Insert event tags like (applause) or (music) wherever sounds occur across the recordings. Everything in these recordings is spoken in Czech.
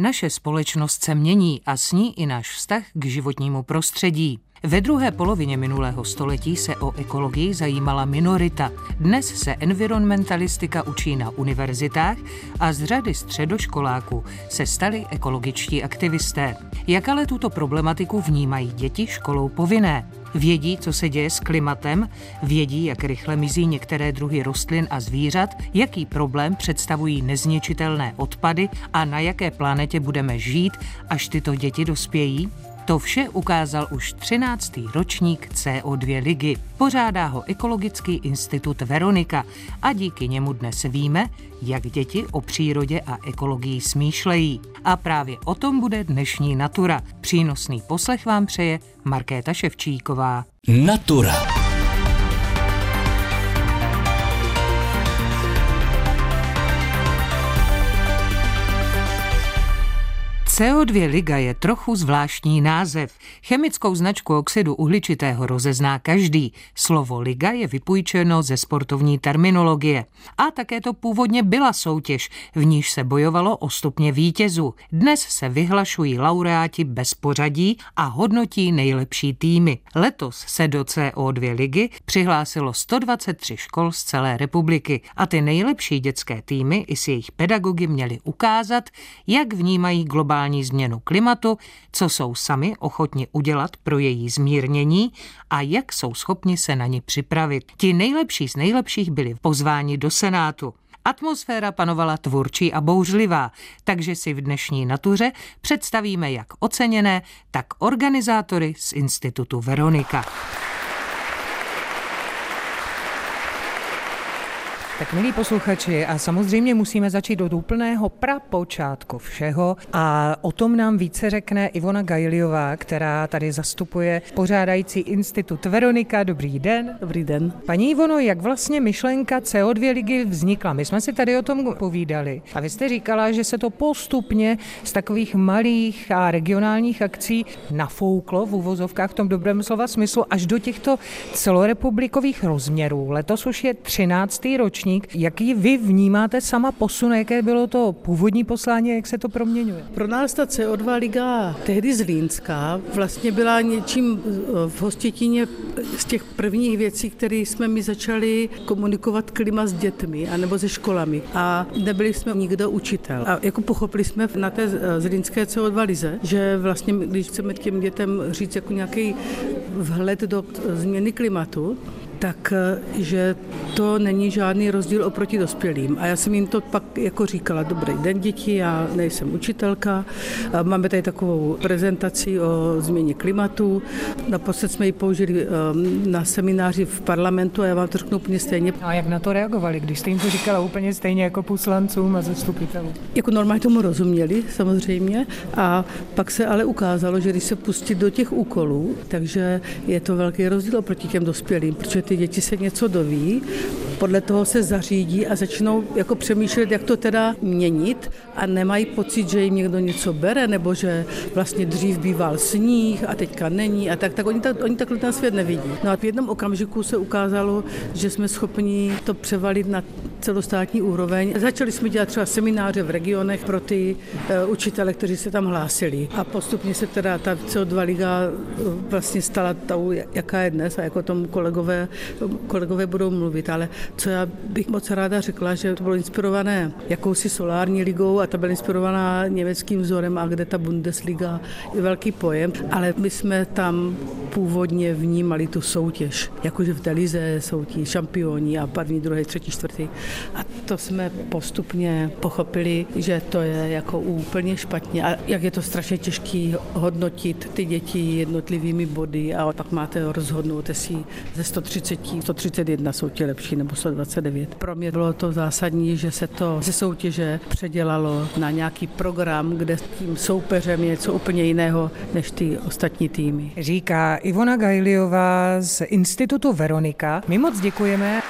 Naše společnost se mění a s ní i náš vztah k životnímu prostředí. Ve druhé polovině minulého století se o ekologii zajímala minorita. Dnes se environmentalistika učí na univerzitách a z řady středoškoláků se stali ekologičtí aktivisté. Jak ale tuto problematiku vnímají děti školou povinné? Vědí, co se děje s klimatem, vědí, jak rychle mizí některé druhy rostlin a zvířat, jaký problém představují nezničitelné odpady a na jaké planetě budeme žít, až tyto děti dospějí? To vše ukázal už 13. ročník CO2 ligy. Pořádá ho Ekologický institut Veronika a díky němu dnes víme, jak děti o přírodě a ekologii smýšlejí. A právě o tom bude dnešní Natura. Přínosný poslech vám přeje Markéta Ševčíková. Natura. CO2 liga je trochu zvláštní název. Chemickou značku oxidu uhličitého rozezná každý. Slovo liga je vypůjčeno ze sportovní terminologie. A také to původně byla soutěž, v níž se bojovalo o stupně vítězů. Dnes se vyhlašují laureáti bez pořadí a hodnotí nejlepší týmy. Letos se do CO2 ligy přihlásilo 123 škol z celé republiky a ty nejlepší dětské týmy i s jejich pedagogy měli ukázat, jak vnímají globální globální změnu klimatu, co jsou sami ochotni udělat pro její zmírnění a jak jsou schopni se na ní připravit. Ti nejlepší z nejlepších byli pozváni do Senátu. Atmosféra panovala tvůrčí a bouřlivá, takže si v dnešní natuře představíme jak oceněné, tak organizátory z Institutu Veronika. Tak milí posluchači, a samozřejmě musíme začít od úplného prapočátku všeho a o tom nám více řekne Ivona Gajliová, která tady zastupuje pořádající institut Veronika. Dobrý den. Dobrý den. Paní Ivono, jak vlastně myšlenka CO2 ligy vznikla? My jsme si tady o tom povídali a vy jste říkala, že se to postupně z takových malých a regionálních akcí nafouklo v uvozovkách v tom dobrém slova smyslu až do těchto celorepublikových rozměrů. Letos už je 13. roční ročník. Jaký vy vnímáte sama posun, jaké bylo to původní poslání, jak se to proměňuje? Pro nás ta CO2 liga tehdy z Línska vlastně byla něčím eh, v Hostětíně z těch prvních věcí, které jsme mi začali komunikovat klima s dětmi anebo se školami. A nebyli jsme nikdo učitel. A jako pochopili jsme na té eh, zlínské CO2 lize, že vlastně, když chceme těm dětem říct jako nějaký vhled do změny klimatu, tak eh, že to není žádný rozdíl oproti dospělým. A já jsem jim to pak jako říkala, dobrý den děti, já nejsem učitelka, máme tady takovou prezentaci o změně klimatu, naposled jsme ji použili ehm, na semináři v parlamentu a já vám to řeknu úplně stejně. A jak na to reagovali, když jste jim to říkala úplně stejně jako poslancům a zastupitelům? Jako normálně tomu rozuměli samozřejmě a pak se ale ukázalo, že když se pustit do těch úkolů, takže je to velký rozdíl oproti těm dospělým, protože ty děti se něco doví, podle toho se zařídí a začnou jako přemýšlet, jak to teda měnit a nemají pocit, že jim někdo něco bere, nebo že vlastně dřív býval sníh a teďka není a tak, tak oni, tak, oni takhle ten svět nevidí. No a v jednom okamžiku se ukázalo, že jsme schopni to převalit na celostátní úroveň. Začali jsme dělat třeba semináře v regionech pro ty uh, učitele, kteří se tam hlásili. A postupně se teda ta CO2 liga uh, vlastně stala tou, jaká je dnes a jako tomu kolegové kolegové budou mluvit, ale co já bych moc ráda řekla, že to bylo inspirované jakousi solární ligou a ta byla inspirovaná německým vzorem a kde ta Bundesliga je velký pojem, ale my jsme tam původně vnímali tu soutěž, jakože v té lize jsou ti šampioni a první, druhý, třetí, čtvrtý. A to jsme postupně pochopili, že to je jako úplně špatně a jak je to strašně těžké hodnotit ty děti jednotlivými body a pak máte rozhodnout, jestli ze 130 131 jsou ti lepší nebo 129. Pro mě bylo to zásadní, že se to ze soutěže předělalo na nějaký program, kde tím soupeřem je něco úplně jiného než ty ostatní týmy. Říká Ivona Gajliová z Institutu Veronika. My moc děkujeme.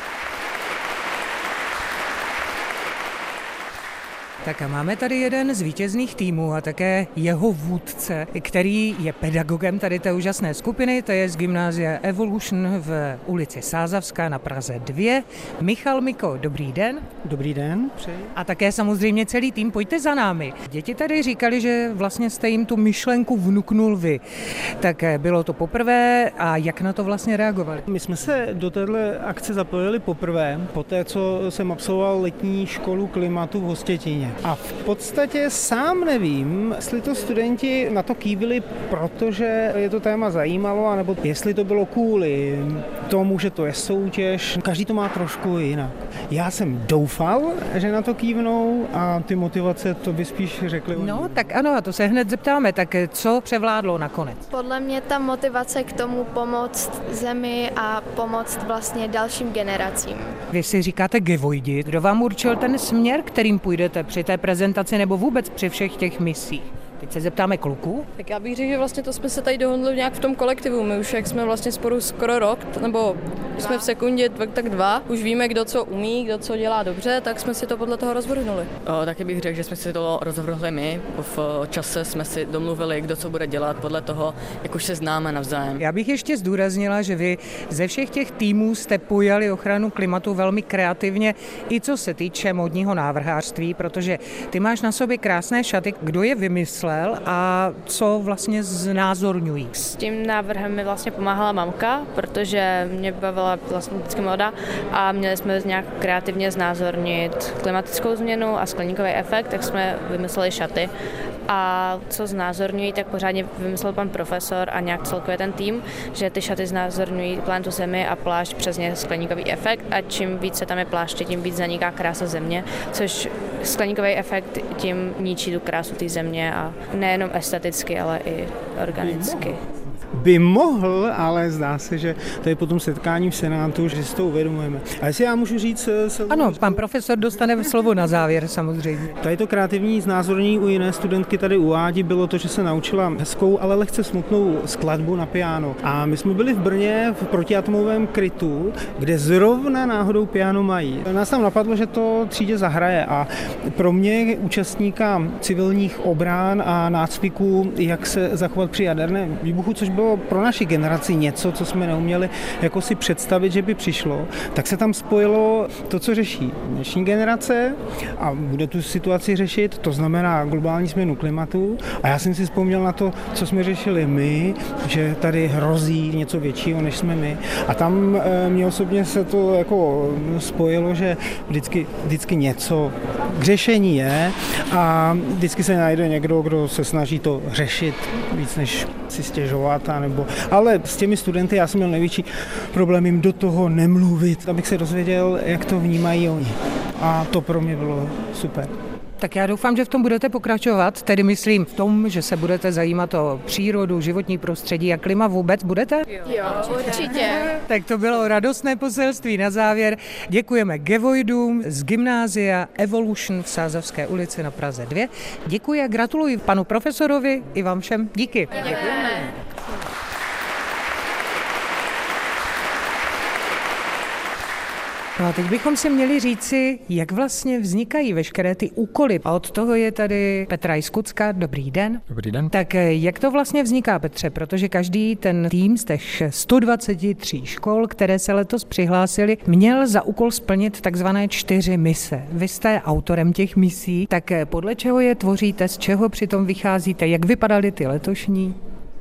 Tak a máme tady jeden z vítězných týmů a také jeho vůdce, který je pedagogem tady té úžasné skupiny, to je z gymnázia Evolution v ulici Sázavská na Praze 2. Michal Miko, dobrý den. Dobrý den, přeji. A také samozřejmě celý tým, pojďte za námi. Děti tady říkali, že vlastně jste jim tu myšlenku vnuknul vy. Tak eh, bylo to poprvé a jak na to vlastně reagovali? My jsme se do této akce zapojili poprvé, po té, co jsem absolvoval letní školu klimatu v Hostětině. A v podstatě sám nevím, jestli to studenti na to kývili, protože je to téma zajímalo, anebo jestli to bylo kvůli tomu, že to je soutěž. Každý to má trošku jinak. Já jsem doufal, že na to kývnou a ty motivace to by spíš řekli. No, tak ano, a to se hned zeptáme. Tak co převládlo nakonec? Podle mě ta motivace k tomu pomoct zemi a pomoct vlastně dalším generacím. Vy si říkáte Gevojdi. Kdo vám určil ten směr, kterým půjdete při té prezentaci nebo vůbec při všech těch misích? Teď se zeptáme kluku. Tak já bych řekl, že vlastně to jsme se tady dohodli nějak v tom kolektivu. My už jak jsme vlastně spolu skoro rok, nebo jsme v sekundě tak dva, už víme, kdo co umí, kdo co dělá dobře, tak jsme si to podle toho rozvrhnuli. O, taky bych řekl, že jsme si to rozvrhli my. V čase jsme si domluvili, kdo co bude dělat podle toho, jak už se známe navzájem. Já bych ještě zdůraznila, že vy ze všech těch týmů jste pojali ochranu klimatu velmi kreativně, i co se týče modního návrhářství, protože ty máš na sobě krásné šaty. Kdo je vymyslel? Vymyslel a co vlastně znázorňují? S tím návrhem mi vlastně pomáhala mamka, protože mě bavila vlastně vždycky moda a měli jsme nějak kreativně znázornit klimatickou změnu a skleníkový efekt, tak jsme vymysleli šaty a co znázorňují, tak pořádně vymyslel pan profesor a nějak celkově ten tým, že ty šaty znázorňují planetu Zemi a plášť přesně skleníkový efekt a čím více tam je pláště, tím víc zaniká krása Země, což skleníkový efekt tím ničí tu krásu té Země a nejenom esteticky, ale i organicky by mohl, ale zdá se, že to je potom setkání v Senátu, že si to uvědomujeme. A jestli já můžu říct... Eh, se... Ano, pan profesor dostane slovo na závěr samozřejmě. Tady to kreativní znázornění u jiné studentky tady u Ádi bylo to, že se naučila hezkou, ale lehce smutnou skladbu na piano. A my jsme byli v Brně v protiatomovém krytu, kde zrovna náhodou piano mají. Nás tam napadlo, že to třídě zahraje a pro mě účastníka civilních obrán a nácviků, jak se zachovat při jaderném výbuchu, což bylo pro naši generaci něco, co jsme neuměli jako si představit, že by přišlo, tak se tam spojilo to, co řeší dnešní generace a bude tu situaci řešit, to znamená globální změnu klimatu. A já jsem si vzpomněl na to, co jsme řešili my, že tady hrozí něco většího, než jsme my. A tam e, mě osobně se to jako spojilo, že vždycky, vždycky něco k řešení je a vždycky se najde někdo, kdo se snaží to řešit víc než si stěžovat. Nebo, ale s těmi studenty já jsem měl největší problém jim do toho nemluvit, abych se dozvěděl, jak to vnímají oni. A to pro mě bylo super. Tak já doufám, že v tom budete pokračovat, tedy myslím v tom, že se budete zajímat o přírodu, životní prostředí a klima vůbec. Budete? Jo, určitě. tak to bylo radostné poselství na závěr. Děkujeme Gevoidům z gymnázia Evolution v Sázavské ulici na Praze 2. Děkuji a gratuluji panu profesorovi i vám všem. Díky. Děkujeme. No a teď bychom si měli říci, jak vlastně vznikají veškeré ty úkoly. A od toho je tady Petra Iskucka. Dobrý den. Dobrý den. Tak eh, jak to vlastně vzniká, Petře? Protože každý ten tým z těch 123 škol, které se letos přihlásili, měl za úkol splnit takzvané čtyři mise. Vy jste autorem těch misí, tak eh, podle čeho je tvoříte, z čeho přitom vycházíte, jak vypadaly ty letošní?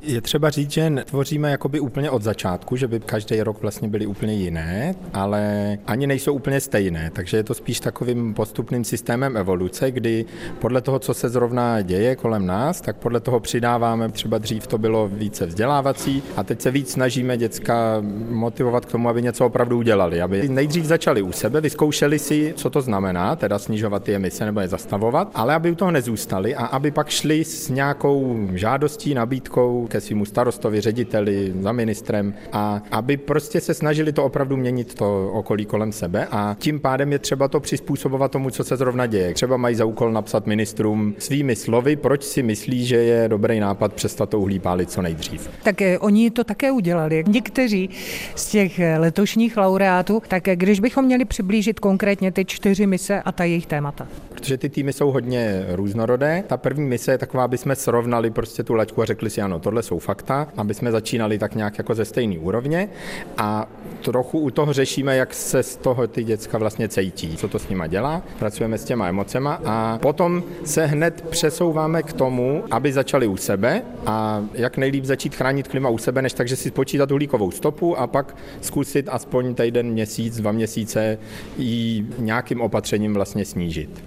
Je třeba říct, že tvoříme jakoby úplně od začátku, že by každý rok vlastně byly úplně jiné, ale ani nejsou úplně stejné, takže je to spíš takovým postupným systémem evoluce, kdy podle toho, co se zrovna děje kolem nás, tak podle toho přidáváme, třeba dřív to bylo více vzdělávací a teď se víc snažíme děcka motivovat k tomu, aby něco opravdu udělali, aby nejdřív začali u sebe, vyzkoušeli si, co to znamená, teda snižovat ty emise nebo je zastavovat, ale aby u toho nezůstali a aby pak šli s nějakou žádostí, nabídkou ke svému starostovi, řediteli, za ministrem a aby prostě se snažili to opravdu měnit to okolí kolem sebe a tím pádem je třeba to přizpůsobovat tomu, co se zrovna děje. Třeba mají za úkol napsat ministrům svými slovy, proč si myslí, že je dobrý nápad přestat to uhlí pálit co nejdřív. Tak eh, oni to také udělali. Někteří z těch eh, letošních laureátů, tak eh, když bychom měli přiblížit konkrétně ty čtyři mise a ta jejich témata. Protože ty týmy jsou hodně různorodé. Ta první mise je taková, aby jsme srovnali prostě tu laťku a řekli si, ano, tohle jsou fakta, aby jsme začínali tak nějak jako ze stejné úrovně a trochu u toho řešíme, jak se z toho ty děcka vlastně cítí, co to s nima dělá, pracujeme s těma emocema a potom se hned přesouváme k tomu, aby začali u sebe a jak nejlíp začít chránit klima u sebe, než takže si spočítat uhlíkovou stopu a pak zkusit aspoň týden, měsíc, dva měsíce ji nějakým opatřením vlastně snížit.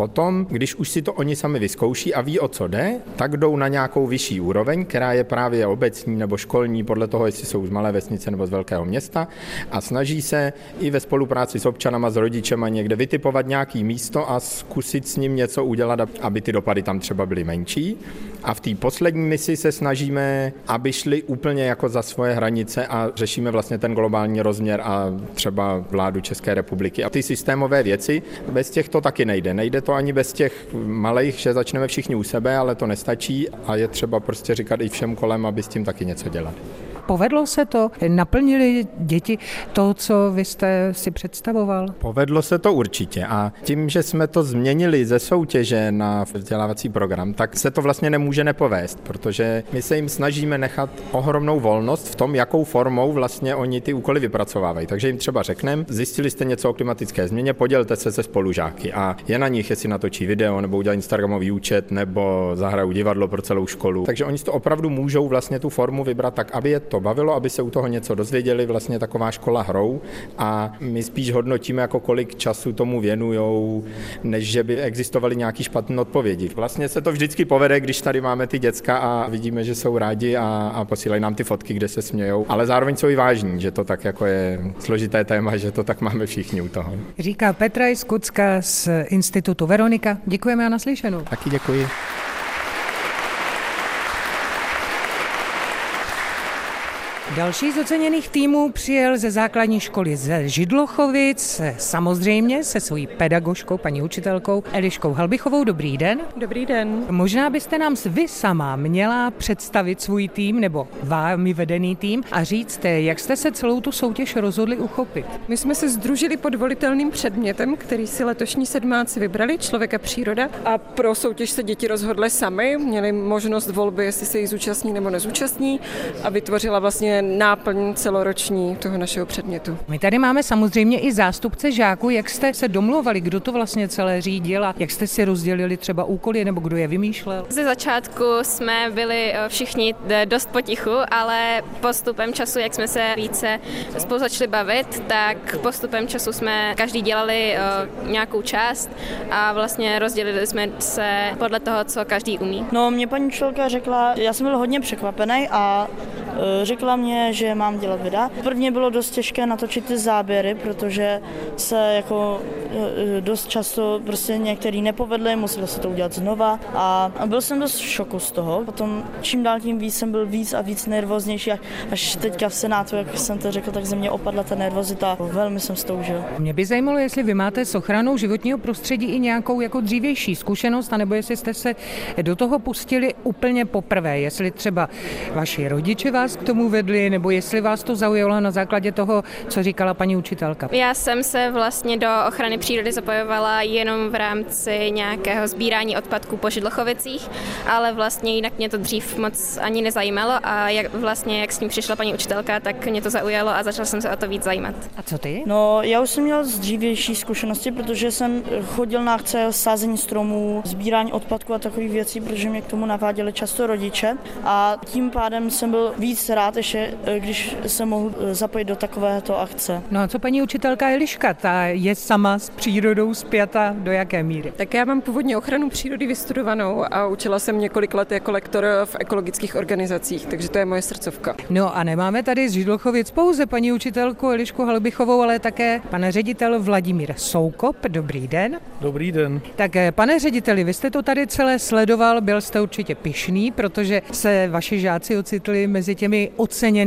Potom, když už si to oni sami vyzkouší a ví, o co jde, tak jdou na nějakou vyšší úroveň, která je právě obecní nebo školní, podle toho, jestli jsou z malé vesnice nebo z velkého města a snaží se i ve spolupráci s občanama, s rodičema někde vytipovat nějaký místo a zkusit s ním něco udělat, aby ty dopady tam třeba byly menší. A v té poslední misi se snažíme, aby šli úplně jako za svoje hranice a řešíme vlastně ten globální rozměr a třeba vládu České republiky. A ty systémové věci, bez těch to taky nejde. Nejde to ani bez těch malých, že začneme všichni u sebe, ale to nestačí a je třeba prostě říkat i všem kolem, aby s tím taky něco dělali. Povedlo se to? Naplnili děti to, co vy jste si představoval? Povedlo se to určitě a tím, že jsme to změnili ze soutěže na vzdělávací program, tak se to vlastně nemůže nepovést, protože my se jim snažíme nechat ohromnou volnost v tom, jakou formou vlastně oni ty úkoly vypracovávají. Takže jim třeba řekneme, zjistili jste něco o klimatické změně, podělte se se spolužáky a je na nich, jestli natočí video nebo udělají Instagramový účet nebo zahrajou divadlo pro celou školu. Takže oni si to opravdu můžou vlastně tu formu vybrat tak, aby je to bavilo, aby se u toho něco dozvěděli, vlastně taková škola hrou a my spíš hodnotíme, jako kolik času tomu věnujou, než že by existovaly nějaký špatné odpovědi. Vlastně se to vždycky povede, když tady máme ty děcka a vidíme, že jsou rádi a, a posílají nám ty fotky, kde se smějou, ale zároveň jsou i vážní, že to tak jako je složité téma, že to tak máme všichni u toho. Říká Petra Skucka z Institutu Veronika. Děkujeme a naslyšenou. Taky děkuji. Další z oceněných týmů přijel ze základní školy ze Židlochovic, samozřejmě se svojí pedagožkou, paní učitelkou Eliškou Halbichovou. Dobrý den. Dobrý den. Možná byste nám vy sama měla představit svůj tým nebo vámi vedený tým a říct, jak jste se celou tu soutěž rozhodli uchopit. My jsme se združili pod volitelným předmětem, který si letošní sedmáci vybrali, člověka příroda. A pro soutěž se děti rozhodly sami, měli možnost volby, jestli se jí zúčastní nebo nezúčastní a vytvořila vlastně náplň celoroční toho našeho předmětu. My tady máme samozřejmě i zástupce žáků. Jak jste se domluvali, kdo to vlastně celé řídil a jak jste si rozdělili třeba úkoly nebo kdo je vymýšlel? Ze začátku jsme byli eh, všichni dost potichu, ale postupem času, jak jsme se více spolu začali bavit, tak postupem času jsme každý dělali eh, nějakou část a vlastně rozdělili jsme se podle toho, co každý umí. No, mě paní učitelka řekla, já jsem byl hodně překvapený a Eh, řekla mě, že mám dělat videa. Prvně bylo dost těžké natočit ty záběry, protože se jako eh, dost často prostě některý nepovedly, musel se to udělat znova a byl jsem dost v šoku z toho. Potom čím dál tím víc jsem byl víc a víc nervóznější, až teďka v Senátu, jak jsem to řekl, tak ze mě opadla ta nervozita. Velmi jsem stoužil. Mě by zajímalo, jestli vy máte s ochranou životního prostředí i nějakou jako dřívější zkušenost, anebo jestli jste se do toho pustili úplně poprvé, jestli třeba vaši rodiče vás k tomu vedli, nebo jestli vás to zaujalo na základě toho, co říkala paní učitelka? Já jsem se vlastně do ochrany přírody zapojovala jenom v rámci nějakého sbírání odpadků po Židlochovicích, ale vlastně jinak mě to dřív moc ani nezajímalo a jak vlastně, jak s tím přišla paní učitelka, tak mě to zaujalo a začala jsem se o to víc zajímat. A co ty? No, já už jsem měl z dřívější zkušenosti, protože jsem chodil na akce sázení stromů, sbírání odpadků a takových věcí, protože mě k tomu naváděli často rodiče a tím pádem jsem byl víc rád ještě když se mohu eh, zapojit do takovéto akce. No a co paní učitelka Eliška, ta je sama s přírodou zpěta do jaké míry? Tak já mám původně ochranu přírody vystudovanou a učila jsem několik let jako lektor v ekologických organizacích, takže to je moje srdcovka. No a nemáme tady z Židlochovic pouze paní učitelku Elišku Halbichovou, ale také pane ředitel Vladimír Soukop. Dobrý den. Dobrý den. Tak pane řediteli, vy jste to tady celé sledoval, byl jste určitě pišný, protože se vaši žáci ocitli mezi těmi oceněnými.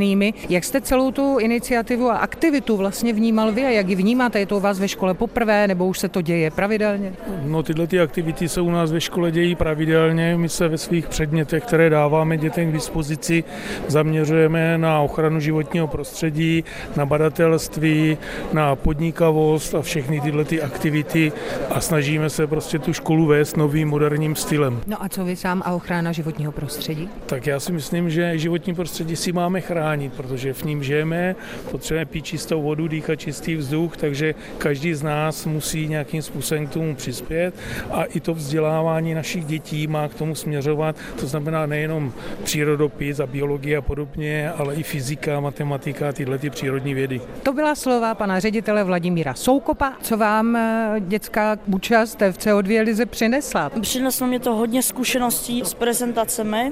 Jak jste celou tu iniciativu a aktivitu vlastně vnímal vy a jak ji vnímáte? Je to u vás ve škole poprvé nebo už se to děje pravidelně? No tyhle ty aktivity se u nás ve škole dějí pravidelně. My se ve svých předmětech, které dáváme dětem k dispozici, zaměřujeme na ochranu životního prostředí, na badatelství, na podnikavost a všechny tyhle ty aktivity a snažíme se prostě tu školu vést novým moderním stylem. No a co vy sám a ochrana životního prostředí? Tak já si myslím, že životní prostředí si máme chránit, protože v ním žijeme, potřebujeme pít čistou vodu, dýchat čistý vzduch, takže každý z nás musí nějakým způsobem k tomu přispět a i to vzdělávání našich dětí má k tomu směřovat. To znamená nejenom přírodopis a biologie a podobně, ale i fyzika, matematika a tyhle ty přírodní vědy. To byla slova pana ředitele Vladimíra Soukopa. Co vám eh, dětská účast v CO2 lize přinesla? Přineslo mě to hodně zkušeností s prezentacemi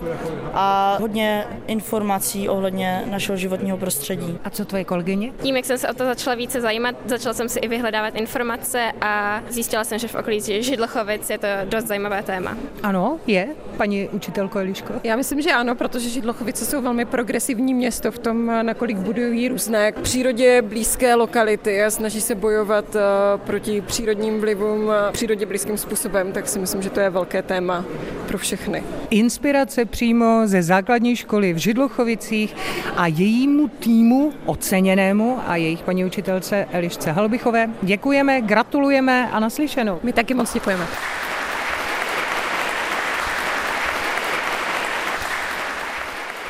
a hodně informací ohledně našeho životního prostředí. A co tvoje kolegyně? Tím, jak jsem se o to začala více zajímat, začala jsem si i vyhledávat informace a zjistila jsem, že v okolí Židlochovic je to dost zajímavé téma. Ano, je, paní učitelko Eliško? Já myslím, že ano, protože Židlochovice jsou velmi progresivní město v tom, nakolik budují různé k přírodě blízké lokality a snaží se bojovat eh, proti přírodním vlivům přírodě blízkým způsobem, tak si myslím, že to je velké téma pro všechny. Inspirace přímo ze základní školy v Židlochovicích a jejímu týmu oceněnému a jejich paní učitelce Elišce Halbichové. Děkujeme, gratulujeme a naslyšenou. My taky moc děkujeme.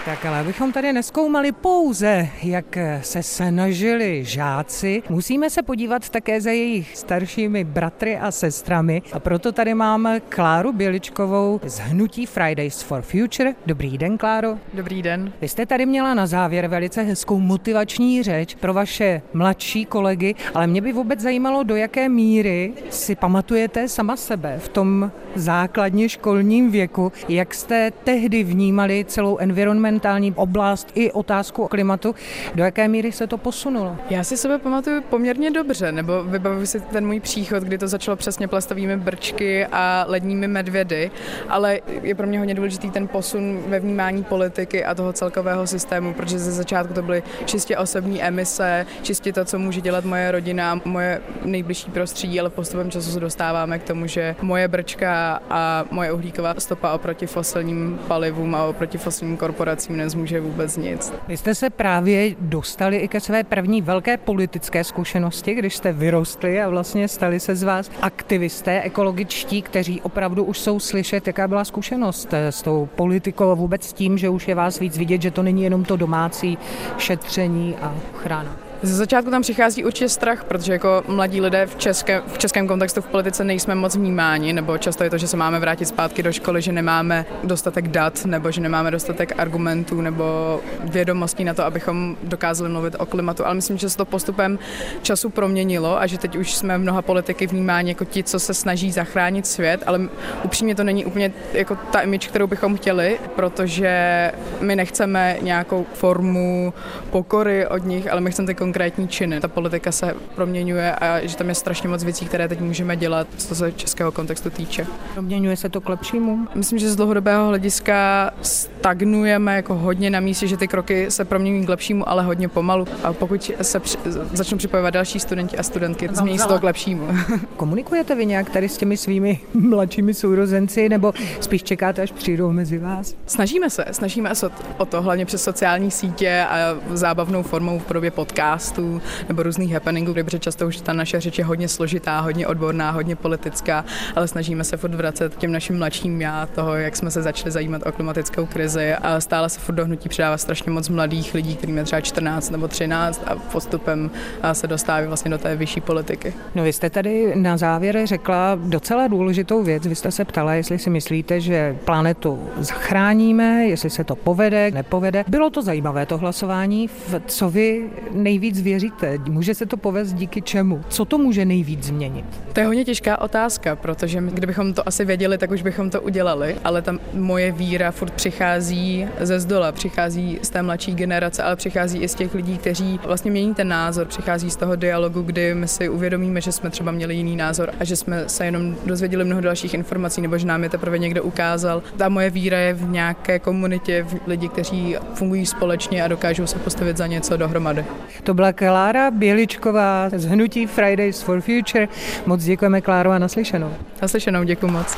Tak ale abychom tady neskoumali pouze, jak se snažili žáci, musíme se podívat také za jejich staršími bratry a sestrami a proto tady máme Kláru Běličkovou z Hnutí Fridays for Future. Dobrý den, Kláro. Dobrý den. Vy jste tady měla na závěr velice hezkou motivační řeč pro vaše mladší kolegy, ale mě by vůbec zajímalo, do jaké míry si pamatujete sama sebe v tom základně školním věku, jak jste tehdy vnímali celou environment environmentální oblast i otázku klimatu. Do jaké míry se to posunulo? Já si sebe pamatuju poměrně dobře, nebo vybavuji si ten můj příchod, kdy to začalo přesně plastovými brčky a ledními medvědy, ale je pro mě hodně důležitý ten posun ve vnímání politiky a toho celkového systému, protože ze začátku to byly čistě osobní emise, čistě to, co může dělat moje rodina, moje nejbližší prostředí, ale postupem času se dostáváme k tomu, že moje brčka a moje uhlíková stopa oproti fosilním palivům a oproti fosilním korporacím tím nezmůže vůbec nic. Vy jste se právě dostali i ke své první velké politické zkušenosti, když jste vyrostli a vlastně stali se z vás aktivisté ekologičtí, kteří opravdu už jsou slyšet. Jaká byla zkušenost eh, s tou politikou a vůbec s tím, že už je vás víc vidět, že to není jenom to domácí šetření a ochrana? Ze začátku tam přichází určitě strach, protože jako mladí lidé v, české, v českém kontextu v politice nejsme moc vnímáni, nebo často je to, že se máme vrátit zpátky do školy, že nemáme dostatek dat, nebo že nemáme dostatek argumentů nebo vědomostí na to, abychom dokázali mluvit o klimatu. Ale myslím, že se to postupem času proměnilo a že teď už jsme mnoha politiky vnímáni jako ti, co se snaží zachránit svět, ale upřímně to není úplně jako ta image, kterou bychom chtěli, protože my nechceme nějakou formu pokory od nich, ale my chceme ty konkrétní činy. Ta politika se proměňuje a že tam je strašně moc věcí, které teď můžeme dělat, co se českého kontextu týče. Proměňuje se to k lepšímu? Myslím, že z dlouhodobého hlediska stagnujeme jako hodně na místě, že ty kroky se proměňují k lepšímu, ale hodně pomalu. A pokud se při, začnou připojovat další studenti a studentky, změní se to k lepšímu. (laughs) Komunikujete vy nějak tady s těmi svými mladšími sourozenci, nebo spíš čekáte, až přijdou mezi vás? Snažíme se, snažíme se o to, hlavně přes sociální sítě a zábavnou formou v podobě podcast podcastů nebo různých happeningů, protože často už ta naše řeč je hodně složitá, hodně odborná, hodně politická, ale snažíme se furt vracet těm našim mladším já toho, jak jsme se začali zajímat o klimatickou krizi a stále se furt do hnutí přidává strašně moc mladých lidí, kterým je třeba 14 nebo 13 a postupem se dostávají vlastně do té vyšší politiky. No vy jste tady na závěr řekla docela důležitou věc. Vy jste se ptala, jestli si myslíte, že planetu zachráníme, jestli se to povede, nepovede. Bylo to zajímavé to hlasování. V co vy nejvíc věříte? Může se to povést díky čemu? Co to může nejvíc změnit? To je hodně těžká otázka, protože my, kdybychom to asi věděli, tak už bychom to udělali, ale ta moje víra furt přichází ze zdola, přichází z té mladší generace, ale přichází i z těch lidí, kteří vlastně mění ten názor, přichází z toho dialogu, kdy my si uvědomíme, že jsme třeba měli jiný názor a že jsme se jenom dozvěděli mnoho dalších informací, nebo že nám je teprve někdo ukázal. Ta moje víra je v nějaké komunitě, v lidi, kteří fungují společně a dokážou se postavit za něco dohromady. To byla Klára Běličková z hnutí Fridays for Future. Moc děkujeme Kláro a naslyšenou. Naslyšenou, děkuji moc.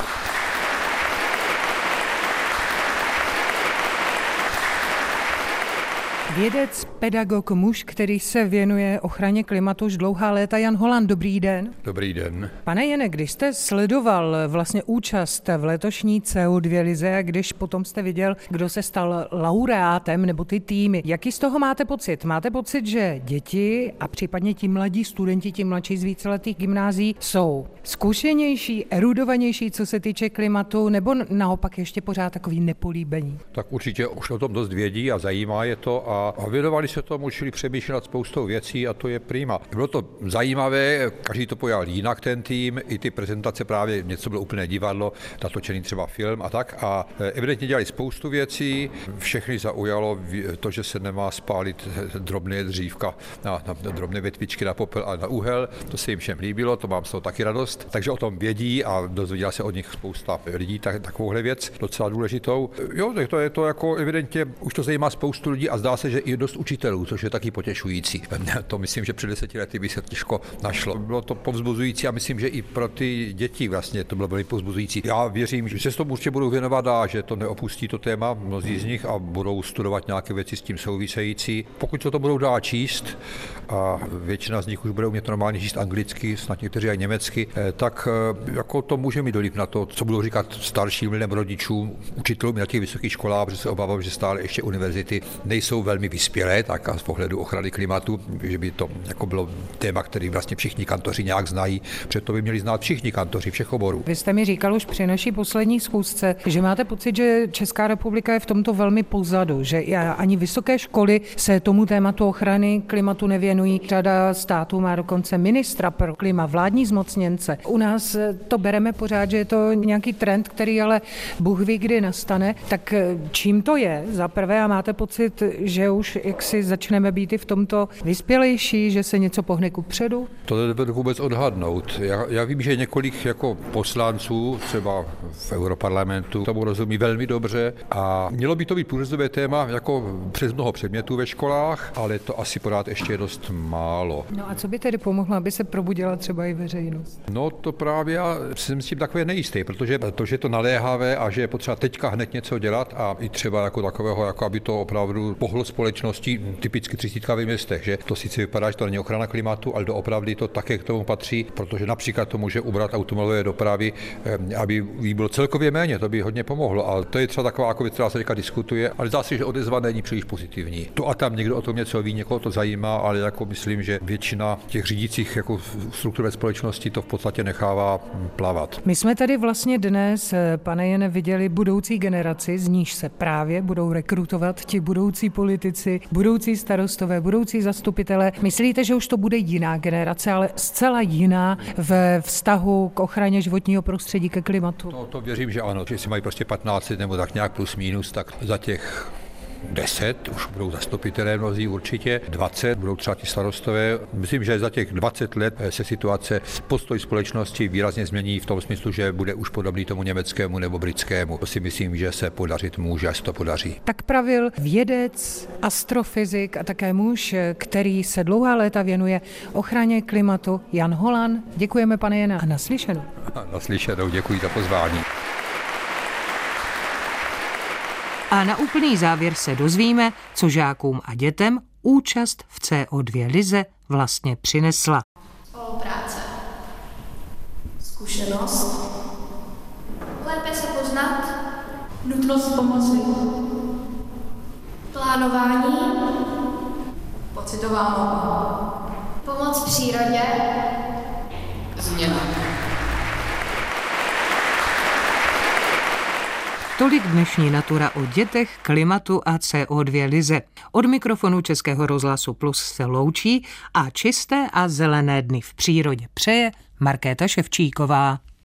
Vědec, pedagog, muž, který se věnuje ochraně klimatu už dlouhá léta, Jan Holand, dobrý den. Dobrý den. Pane Jene, když jste sledoval vlastně účast v letošní CO2 lize a když potom jste viděl, kdo se stal laureátem nebo ty týmy, jaký z toho máte pocit? Máte pocit, že děti a případně ti mladí studenti, ti mladší z víceletých gymnází jsou zkušenější, erudovanější, co se týče klimatu, nebo naopak ještě pořád takový nepolíbení? Tak určitě už o tom dost vědí a zajímá je to a a věnovali se tomu, čili přemýšlet nad spoustou věcí a to je prima. Bylo to zajímavé, každý to pojal jinak ten tým, i ty prezentace právě něco bylo úplné divadlo, natočený třeba film a tak a e, evidentně dělali spoustu věcí, všechny zaujalo to, že se nemá spálit drobné dřívka na, na drobné větvičky na popel a na úhel, to se jim všem líbilo, to mám z toho taky radost, takže o tom vědí a dozvěděla se od nich spousta lidí tak, takovouhle věc, docela důležitou. Jo, to je to jako evidentně, už to zajímá spoustu lidí a zdá se, že i dost učitelů, což je taky potěšující. (laughs) To myslím, že před deseti lety by se těžko našlo. Bylo to povzbuzující a myslím, že i pro ty děti vlastně to bylo velmi povzbuzující. Já věřím, že se s tomu určitě budou věnovat a že to neopustí to téma mnozí z nich a budou studovat nějaké věci s tím související. Pokud se to budou dát číst a většina z nich už bude umět normálně číst anglicky, snad někteří i německy, eh, tak eh, jako to může mít doliv na to, co budou říkat starším lidem, rodičům, učitelům na těch vysokých školách, protože se obávám, že stále ještě univerzity nejsou velmi vyspělé, tak a z pohledu ochrany klimatu, že by to jako bylo téma, který vlastně všichni kantoři nějak znají, to by měli znát všichni kantoři všech oborů. Vy jste mi říkal už při naší poslední schůzce, že máte pocit, že Česká republika je v tomto velmi pozadu, že ani vysoké školy se tomu tématu ochrany klimatu nevěnují. Řada států má dokonce ministra pro klima, vládní zmocněnce. U nás to bereme pořád, že je to nějaký trend, který ale Bůh ví, kdy nastane. Tak čím to je? Za prvé a máte pocit, že už už jak si začneme být i v tomto vyspělejší, že se něco pohne ku předu? To nebudu vůbec odhadnout. Já, já vím, že několik jako poslanců, třeba v Europarlamentu, tomu rozumí velmi dobře a mělo by to být průřezové téma jako přes mnoho předmětů ve školách, ale to asi pořád ještě je dost málo. No a co by tedy pomohlo, aby se probudila třeba i veřejnost? No to právě já jsem s tím takové nejistý, protože to, že je to naléhavé a že je potřeba teďka hned něco dělat a i třeba jako takového, jako aby to opravdu pohlo společnost společností, typicky třicítka ve městech, že to sice vypadá, že to není ochrana klimatu, ale doopravdy to také k tomu patří, protože například to může ubrat automobilové dopravy, eh, aby jí bylo celkově méně, to by hodně pomohlo. Ale to je třeba taková jako věc, která se teďka diskutuje, ale zdá se, že odezva není příliš pozitivní. To a tam někdo o tom něco ví, někoho to zajímá, ale jako myslím, že většina těch řídících jako struktur ve společnosti to v podstatě nechává plavat. My jsme tady vlastně dnes, eh, pane Jene, viděli budoucí generaci, z níž se právě budou rekrutovat ti budoucí politici politici, budoucí starostové, budoucí zastupitelé. Myslíte, že už to bude jiná generace, ale zcela jiná ve vztahu k ochraně životního prostředí, ke klimatu? No, to věřím, že ano, že si mají prostě 15 nebo tak nějak plus minus, tak za těch 10, už budou zastupitelé mnozí určitě, 20 budou třeba ti starostové. Myslím, že za těch 20 let se situace, postoj společnosti výrazně změní v tom smyslu, že bude už podobný tomu německému nebo britskému. To si myslím, že se podařit může, až to podaří. Tak pravil vědec, astrofyzik a také muž, který se dlouhá léta věnuje ochraně klimatu, Jan Holan. Děkujeme, pane Jena, a naslyšenou. Naslyšenou, děkuji za pozvání. A na úplný závěr se dozvíme, co žákům a dětem účast v CO2 lize vlastně přinesla. Spolupráce. Zkušenost. Lépe se poznat. Nutnost pomoci. Plánování. Pocitová. Pomoc přírodě. Změna. Tolik dnešní Natura o dětech, klimatu a CO2 lize. Od mikrofonu Českého rozhlasu Plus se loučí a čisté a zelené dny v přírodě přeje Markéta Ševčíková.